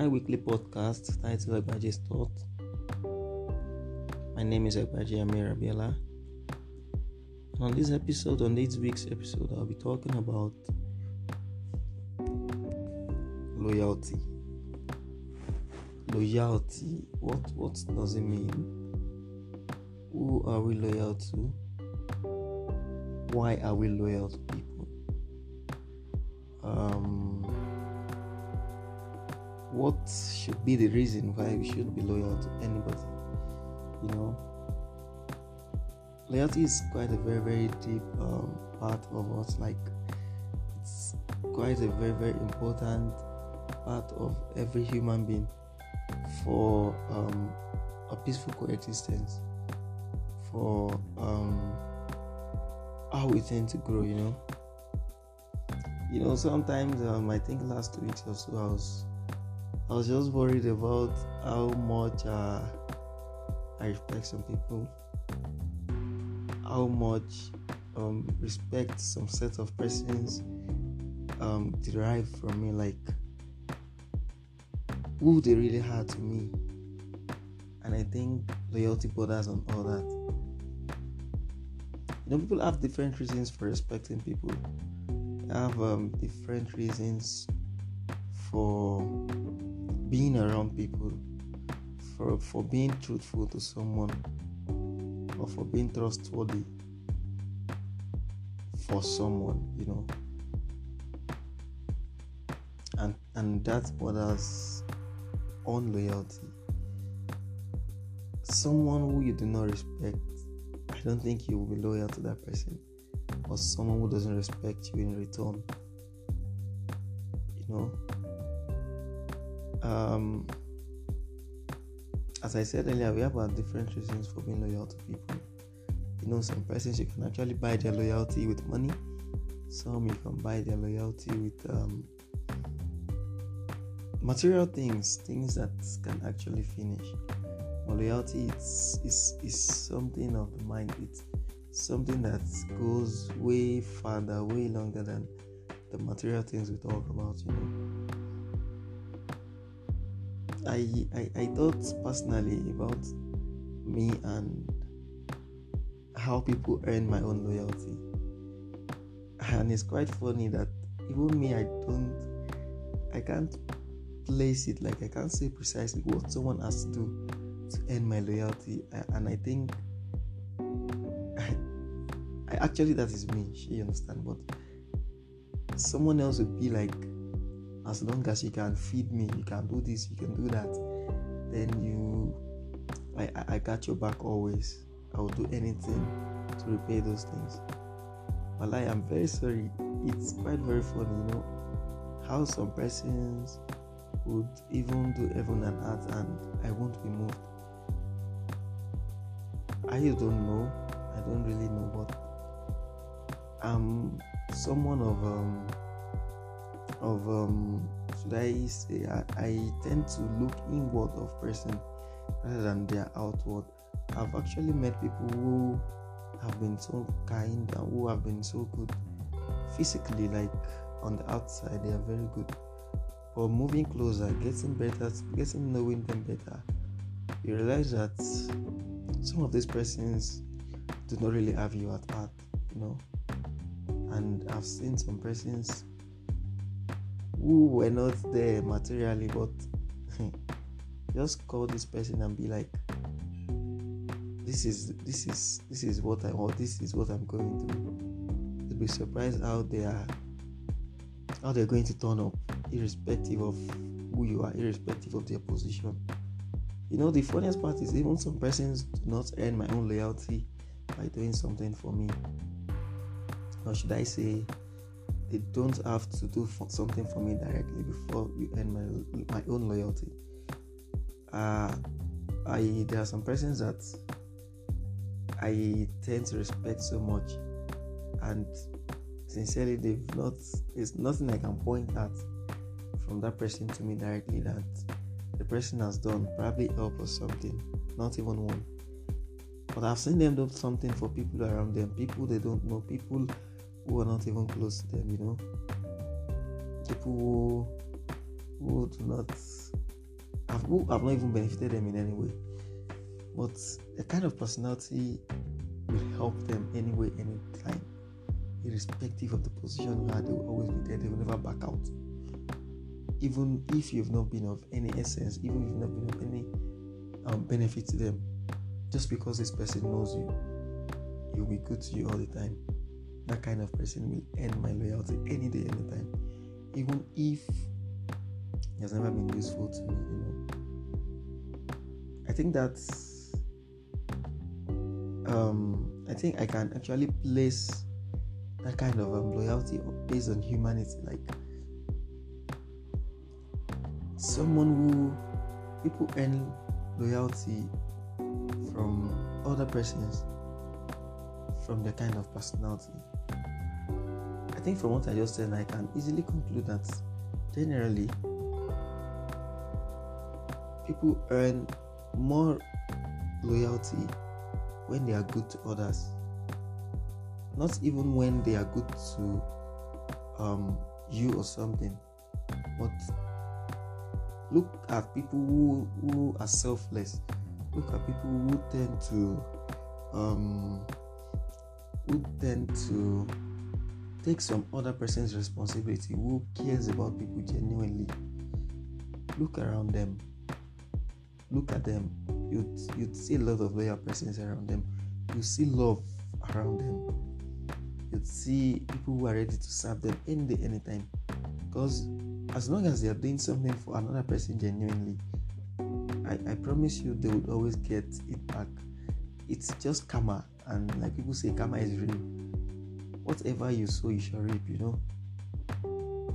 my weekly podcast titled Egbaji's Thought. My name is Egbaji Amir Abiela. On this episode, on this week's episode, I'll be talking about loyalty. Loyalty. What what does it mean? Who are we loyal to? Why are we loyal to people? Um, what should be the reason why we should be loyal to anybody? You know, loyalty is quite a very very deep um, part of us. Like, it's quite a very very important part of every human being for um, a peaceful coexistence, for um, how we tend to grow, you know. You know, sometimes um, I think last week or so, I was, I was just worried about how much uh, I respect some people, how much um, respect some set of persons um, derive from me, like who they really are to me. And I think loyalty borders on all that. You know, people have different reasons for respecting people. They have um, different reasons for being around people, for for being truthful to someone, or for being trustworthy for someone. You know, and and that borders on loyalty. Someone who you do not respect, I don't think you will be loyal to that person. Or someone who doesn't respect you in return. You know? Um, as I said earlier, we have our different reasons for being loyal to people. You know, some persons you can actually buy their loyalty with money, some you can buy their loyalty with um, material things, things that can actually finish. But loyalty is, is is something of the mind. It's something that goes way farther, way longer than the material things we talk about. You know. I I, I thought personally about me and how people earn my own loyalty. And it's quite funny that even me I don't I can't place it like I can't say precisely what someone has to do to earn my loyalty, and I think I, I actually that is me. She understand, but someone else would be like, as long as you can feed me, you can do this, you can do that, then you, I, I, I got your back always. I will do anything to repay those things. But I am very sorry. It's quite very funny, you know, how some persons would even do heaven and earth and I won't be moved. I don't know. I don't really know, but I'm someone of um of um should I say I, I tend to look inward of person rather than their outward. I've actually met people who have been so kind and who have been so good physically, like on the outside, they are very good but moving closer, getting better, getting knowing them better, you realize that some of these persons do not really have you at heart, you know. And I've seen some persons who were not there materially, but hmm, just call this person and be like, "This is this is this is what I want. This is what I'm going to. You'll be surprised how they are, how they're going to turn up irrespective of who you are, irrespective of their position. You know, the funniest part is even some persons do not earn my own loyalty by doing something for me. Or should I say, they don't have to do something for me directly before you earn my my own loyalty. Uh, I there are some persons that I tend to respect so much, and sincerely, they've not. There's nothing I can point at from that person to me directly that the person has done, probably help or something, not even one. But I've seen them do something for people around them, people they don't know, people who are not even close to them, you know. People who, who do not who have not even benefited them in any way. But the kind of personality will help them anyway, anytime, irrespective of the position you are. They will always be there. They will never back out. Even if you've not been of any essence, even if you've not been of any um, benefit to them, just because this person knows you, he'll be good to you all the time. That kind of person will end my loyalty any day, anytime. Even if he has never been useful to me, you know. I think that's um I think I can actually place that kind of um, loyalty based on humanity, like someone who people earn loyalty from other persons from their kind of personality. I think from what I just said, I can easily conclude that generally people earn more loyalty when they are good to others, not even when they are good to um, you or something, but look at people who, who are selfless. Look at people who tend to um, who tend to take some other person's responsibility who cares about people genuinely. Look around them. Look at them. You'd you'd see a lot of loyal persons around them. You see love around them. You'd see people who are ready to serve them any day anytime because as long as they are doing something for another person genuinely I, I promise you they would always get it back. It's just karma and like people say karma is real whatever you sow you shall reap you know.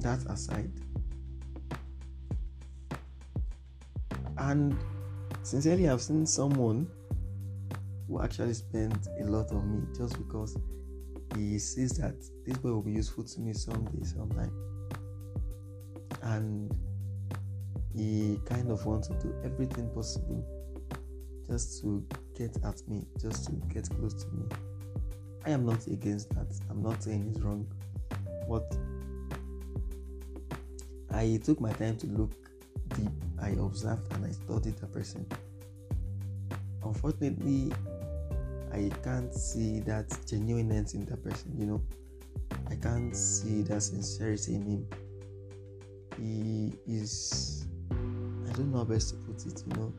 That aside. And sincerely i've seen someone who actually spent a lot on me just because he sees that this boy will be useful to me someday sometime and he kind of wants to do everything possible just to get at me, just to get close to me. I am not against that. I'm not saying it's wrong. But I took my time to look deep. I observed and I studied the person. Unfortunately, I can't see that genuineness in the person, you know. I can't see that sincerity in him. He is I don't know how best to put it, you know.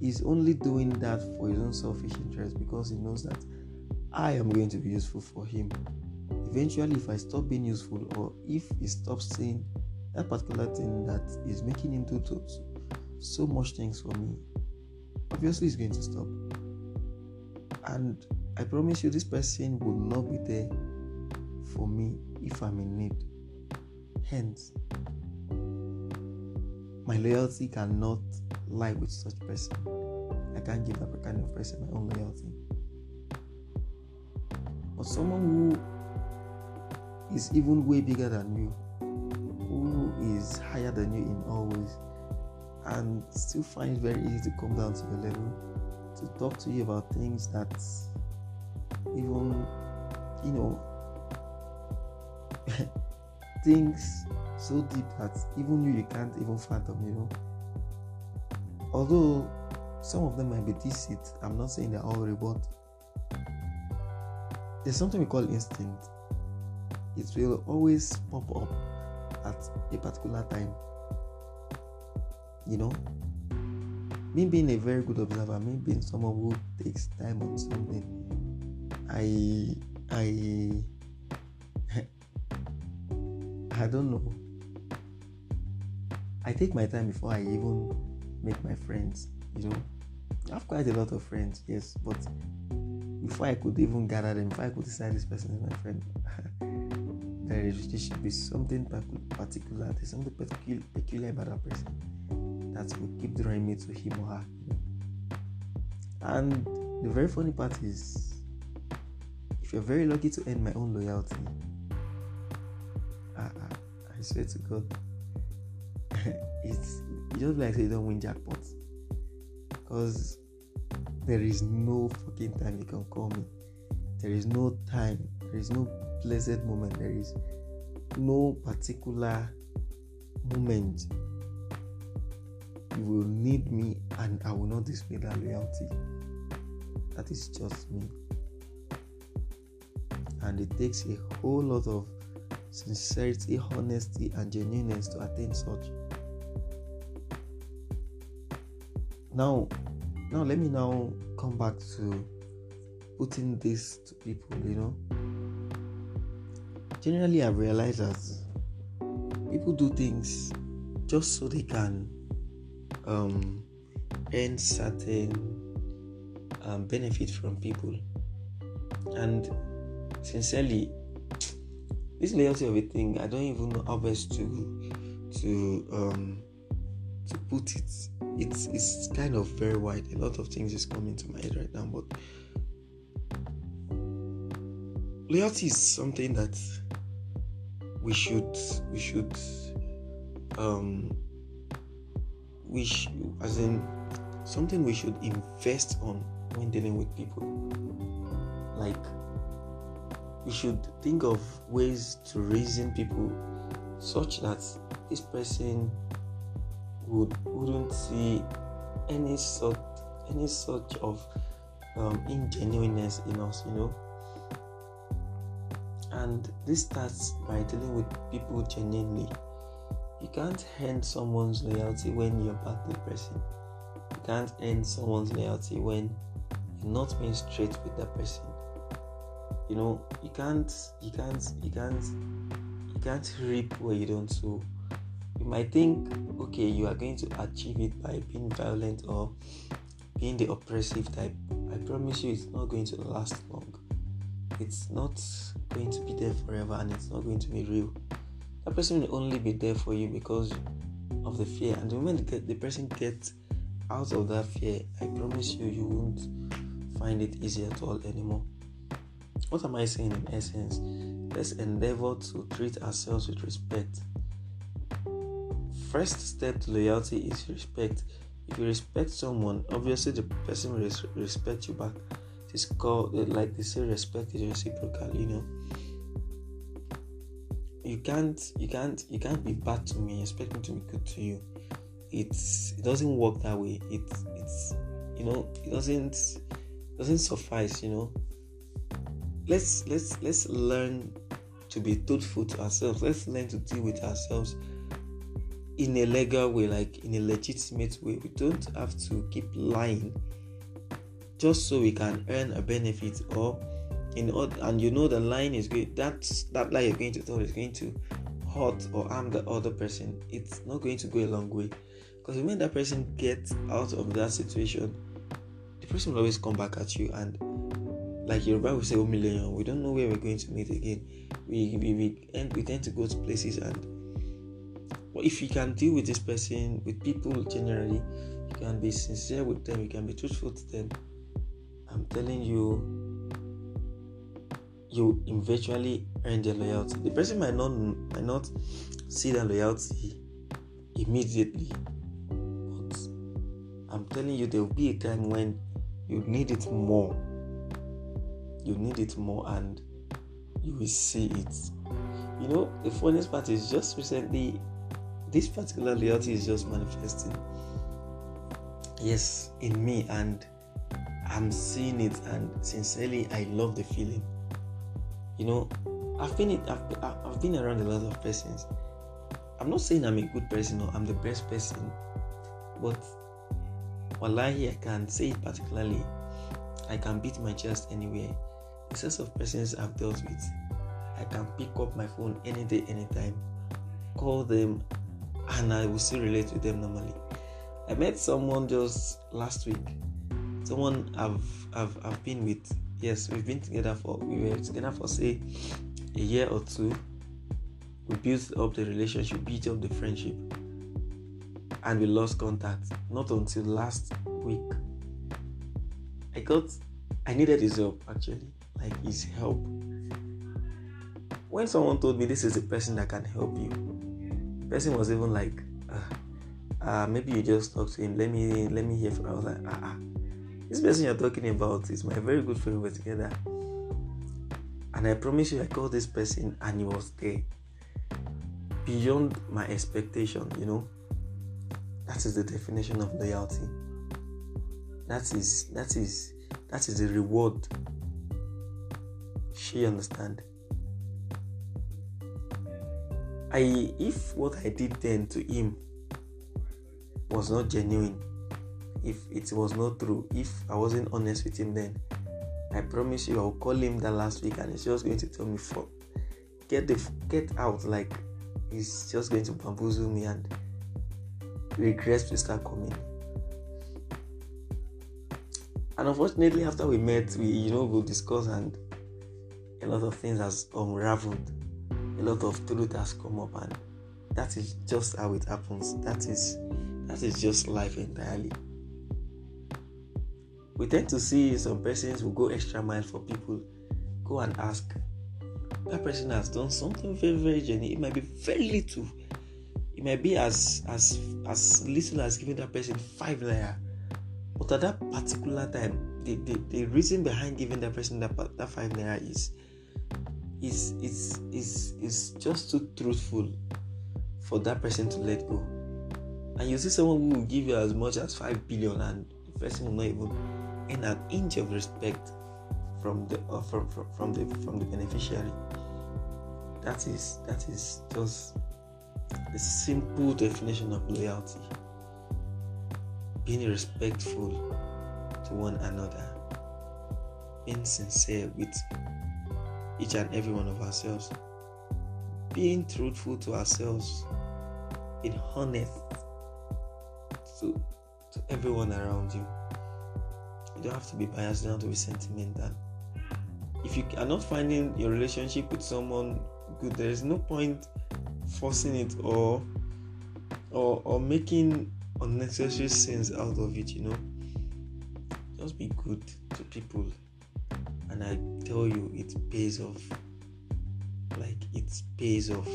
He's only doing that for his own selfish interest because he knows that I am going to be useful for him. Eventually, if I stop being useful or if he stops saying that particular thing that is making him do so, so much things for me, obviously he's going to stop. And I promise you, this person will not be there for me if I'm in need. Hence, my loyalty cannot lie with such person. I can't give that kind of person my own loyalty. But someone who is even way bigger than you, who is higher than you in all ways, and still find it very easy to come down to your level, to talk to you about things that even, you know, things so deep that even you you can't even fathom, you know. Although some of them might be deceit, I'm not saying they're all but there's something we call instinct. It will always pop up at a particular time. You know, me being a very good observer, me being someone who takes time on something, I I I don't know. I take my time before I even make my friends. You know, I have quite a lot of friends, yes, but before I could even gather them, before I could decide this person is my friend, there, is, there should be something particular, there's something peculiar, about that person that will keep drawing me to him or her. And the very funny part is, if you're very lucky to earn my own loyalty, I, I, I swear to God, it's just like say you don't win jackpot because there is no fucking time you can call me there is no time there is no blessed moment there is no particular moment you will need me and I will not display that loyalty. That is just me. And it takes a whole lot of sincerity, honesty, and genuineness to attain such. Now, now let me now come back to putting this to people, you know. Generally, I've realized that people do things just so they can um, earn certain um, benefit from people. And sincerely, this loyalty of a thing, I don't even know how best to to um, to put it. It's it's kind of very wide. A lot of things is coming to my head right now, but loyalty is something that we should we should um we sh- as in something we should invest on when dealing with people like we should think of ways to reason people such that this person would wouldn't see any sort any sort of um, ingenuineness in us you know? And this starts by dealing with people genuinely. You can't earn someone's loyalty when you're back the person. You can't earn someone's loyalty when you're not being straight with that person. You know you can't you can't you can't you can't reap where you don't sow you might think okay you are going to achieve it by being violent or being the oppressive type. I promise you it's not going to last long. It's not going to be there forever and it's not going to be real. That person will only be there for you because of the fear. And the moment the person gets out of that fear i promise you you won't find it easy at all anymore. What am I saying in essence? Let's endeavor to treat ourselves with respect. First step to loyalty is respect. If you respect someone, obviously the person will respect you back. It's called like they say, respect is reciprocal. You know, you can't, you can't, you can't be bad to me. Expect me to be good to you. It's it doesn't work that way. It's it's you know it doesn't it doesn't suffice. You know, let's let's let's learn to be truthful to ourselves let's learn to deal with ourselves in a legal way like in a legitimate way we don't have to keep lying just so we can earn a benefit or in and you know the line is good that's that lie you're going to tell is going to hurt or harm the other person it's not going to go a long way because when that person gets out of that situation the person will always come back at you and like Yoruba will say, "Oh, million." We don't know where we're going to meet again. We we we, and we tend to go to places, and if you can deal with this person, with people generally, you can be sincere with them. You can be truthful to them. I'm telling you, you eventually earn their loyalty. The person might not might not see that loyalty immediately, but I'm telling you, there will be a time when you need it more you need it more and you will see it. You know, the funniest part is just recently, this particular loyalty is just manifesting. Yes, in me, and I'm seeing it, and sincerely, I love the feeling. You know, I've been it. I've, I've been around a lot of persons. I'm not saying I'm a good person or I'm the best person, but wallahi, I can say it particularly. I can beat my chest anywhere the sense of persons I've dealt with, I can pick up my phone any day, anytime, call them, and I will still relate with them normally. I met someone just last week. Someone I've I've, I've been with. Yes, we've been together for we were together for say a year or two. We built up the relationship, built up the friendship, and we lost contact. Not until last week. I got I needed his help actually like his help. When someone told me this is the person that can help you, person was even like, uh, uh, maybe you just talk to him. Let me let me hear from. I was like, ah, uh-uh. this person you're talking about is my very good friend. We're together, and I promise you, I called this person and he was there, beyond my expectation. You know, That is the definition of loyalty. That is that is that is the reward. She understand. I if what I did then to him was not genuine, if it was not true, if I wasn't honest with him then, I promise you I'll call him that last week and he's just going to tell me for get the get out like he's just going to bamboozle me and regrets will start coming. And unfortunately, after we met, we you know we discuss and a lot of things has unraveled, a lot of truth has come up, and that is just how it happens. That is that is just life entirely. We tend to see some persons who go extra mile for people, go and ask. That person has done something very, very genuine. It might be very little. It might be as as as little as giving that person five naira but at that particular time, the, the, the reason behind giving that person that, that five naira is is is is is just too truthful for that person to let go. And you see someone who will give you as much as five billion, and the person will not even earn an inch of respect from the uh, from, from from the from the beneficiary. That is that is just a simple definition of loyalty being respectful to one another, being sincere with each and every one of ourselves, being truthful to ourselves, being honest to, to everyone around you. You don't have to be biased, you don't have to be sentimental. If you are not finding your relationship with someone good, there is no point forcing it or or, or making unnecessary sins out of it, you know. Just be good to people. And I tell you, it pays off. Like, it pays off.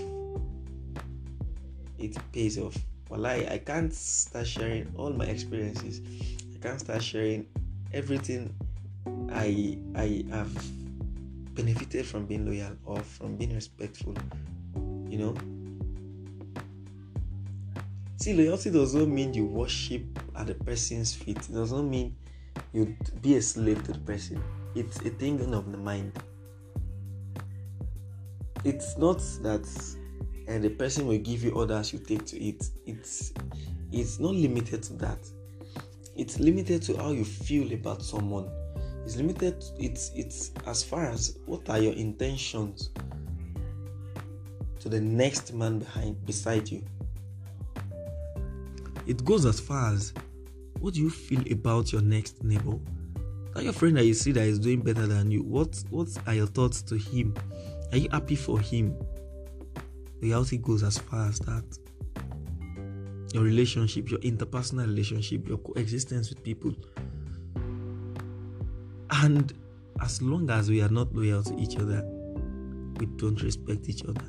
It pays off. Well, I, I can't start sharing all my experiences. I can't start sharing everything I I have benefited from being loyal or from being respectful. You know, See, loyalty does not mean you worship at the person's feet. It does not mean you be a slave to the person. It's a thing of the mind. It's not that and the person will give you orders you take to it. It's it's not limited to that. It's limited to how you feel about someone. It's limited. To, it's it's as far as what are your intentions to the next man behind beside you. It goes as far as what do you feel about your next neighbor? That your friend that you see that is doing better than you, what what are your thoughts to him? Are you happy for him? Reality goes as far as that. Your relationship, your interpersonal relationship, your coexistence with people. And as long as we are not loyal to each other, we don't respect each other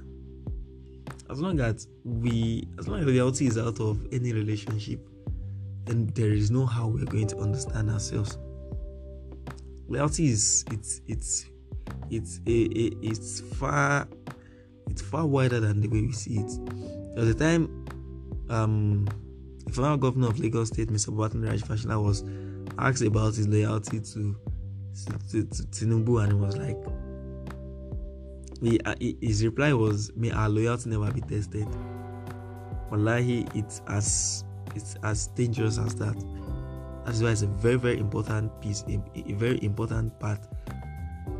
as long as we as long as loyalty is out of any relationship then there is no how we're going to understand ourselves loyalty is it's it's it's a, it's far it's far wider than the way we see it there was a time um the former governor of lagos state mr Babatunde Raji Fashola was asked about his loyalty to to, to tinubu and he was like he, uh, his reply was, "May our loyalty never be tested." Wallahi, it's as it's as dangerous as that. That's why it's a very very important piece, a, a very important part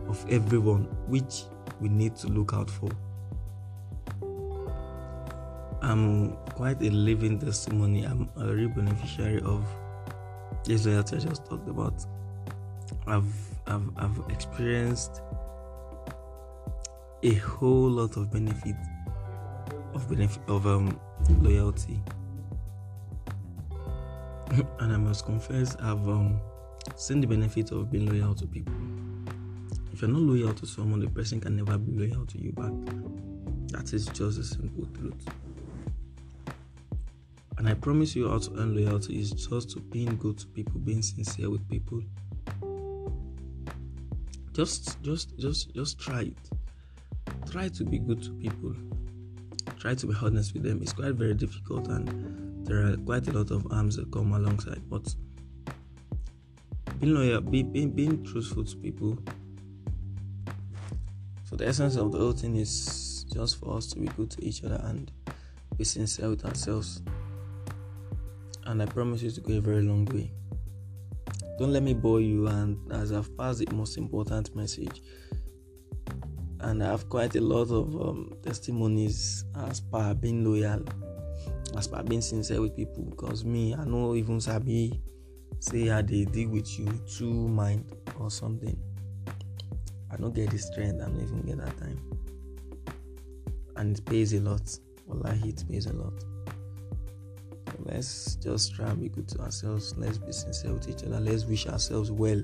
of everyone, which we need to look out for. I'm quite a living testimony. I'm a real beneficiary of loyalty I just talked about. I've I've, I've experienced a whole lot of benefit of benefit of um loyalty and i must confess i've um seen the benefit of being loyal to people. If you're not loyal to someone the person can never be loyal to you back. That is just a simple truth. And i promise you how to earn loyalty is just to being good to people being sincere with people. Just just just just try it. Try to be good to people. Try to be honest with them. It's quite very difficult and there are quite a lot of harms that come alongside. But being loyal, being, being, being truthful to people. So the essence of the whole thing is just for us to be good to each other and be sincere with ourselves. And I promise you to go a very long way. Don't let me bore you, and as I've passed the most important message, and I have quite a lot of um, testimonies as per being loyal, as per being sincere with people. Because me, I know even Sabi say how they deal with you two mind or something. I don't get the strength, I don't even get that time. And it pays a lot. Wallahi, it pays a lot. So let's just try and be good to ourselves. Let's be sincere with each other. Let's wish ourselves well.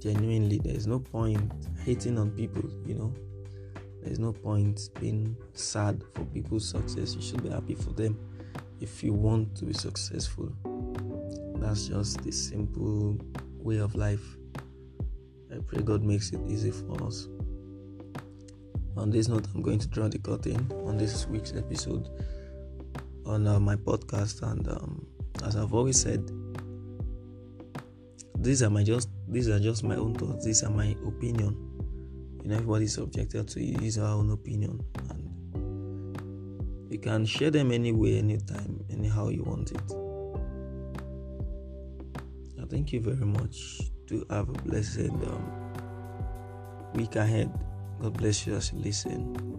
Genuinely, there's no point hating on people, you know. There's no point being sad for people's success. You should be happy for them if you want to be successful. That's just the simple way of life. I pray God makes it easy for us. On this note, I'm going to draw the curtain on this week's episode on uh, my podcast, and um, as I've always said, these are my just these are just my own thoughts. These are my opinion. Know, everybody's subjected to use our own opinion, and you can share them anyway, anytime, anyhow you want it. I thank you very much. To have a blessed um, week ahead. God bless you as you listen.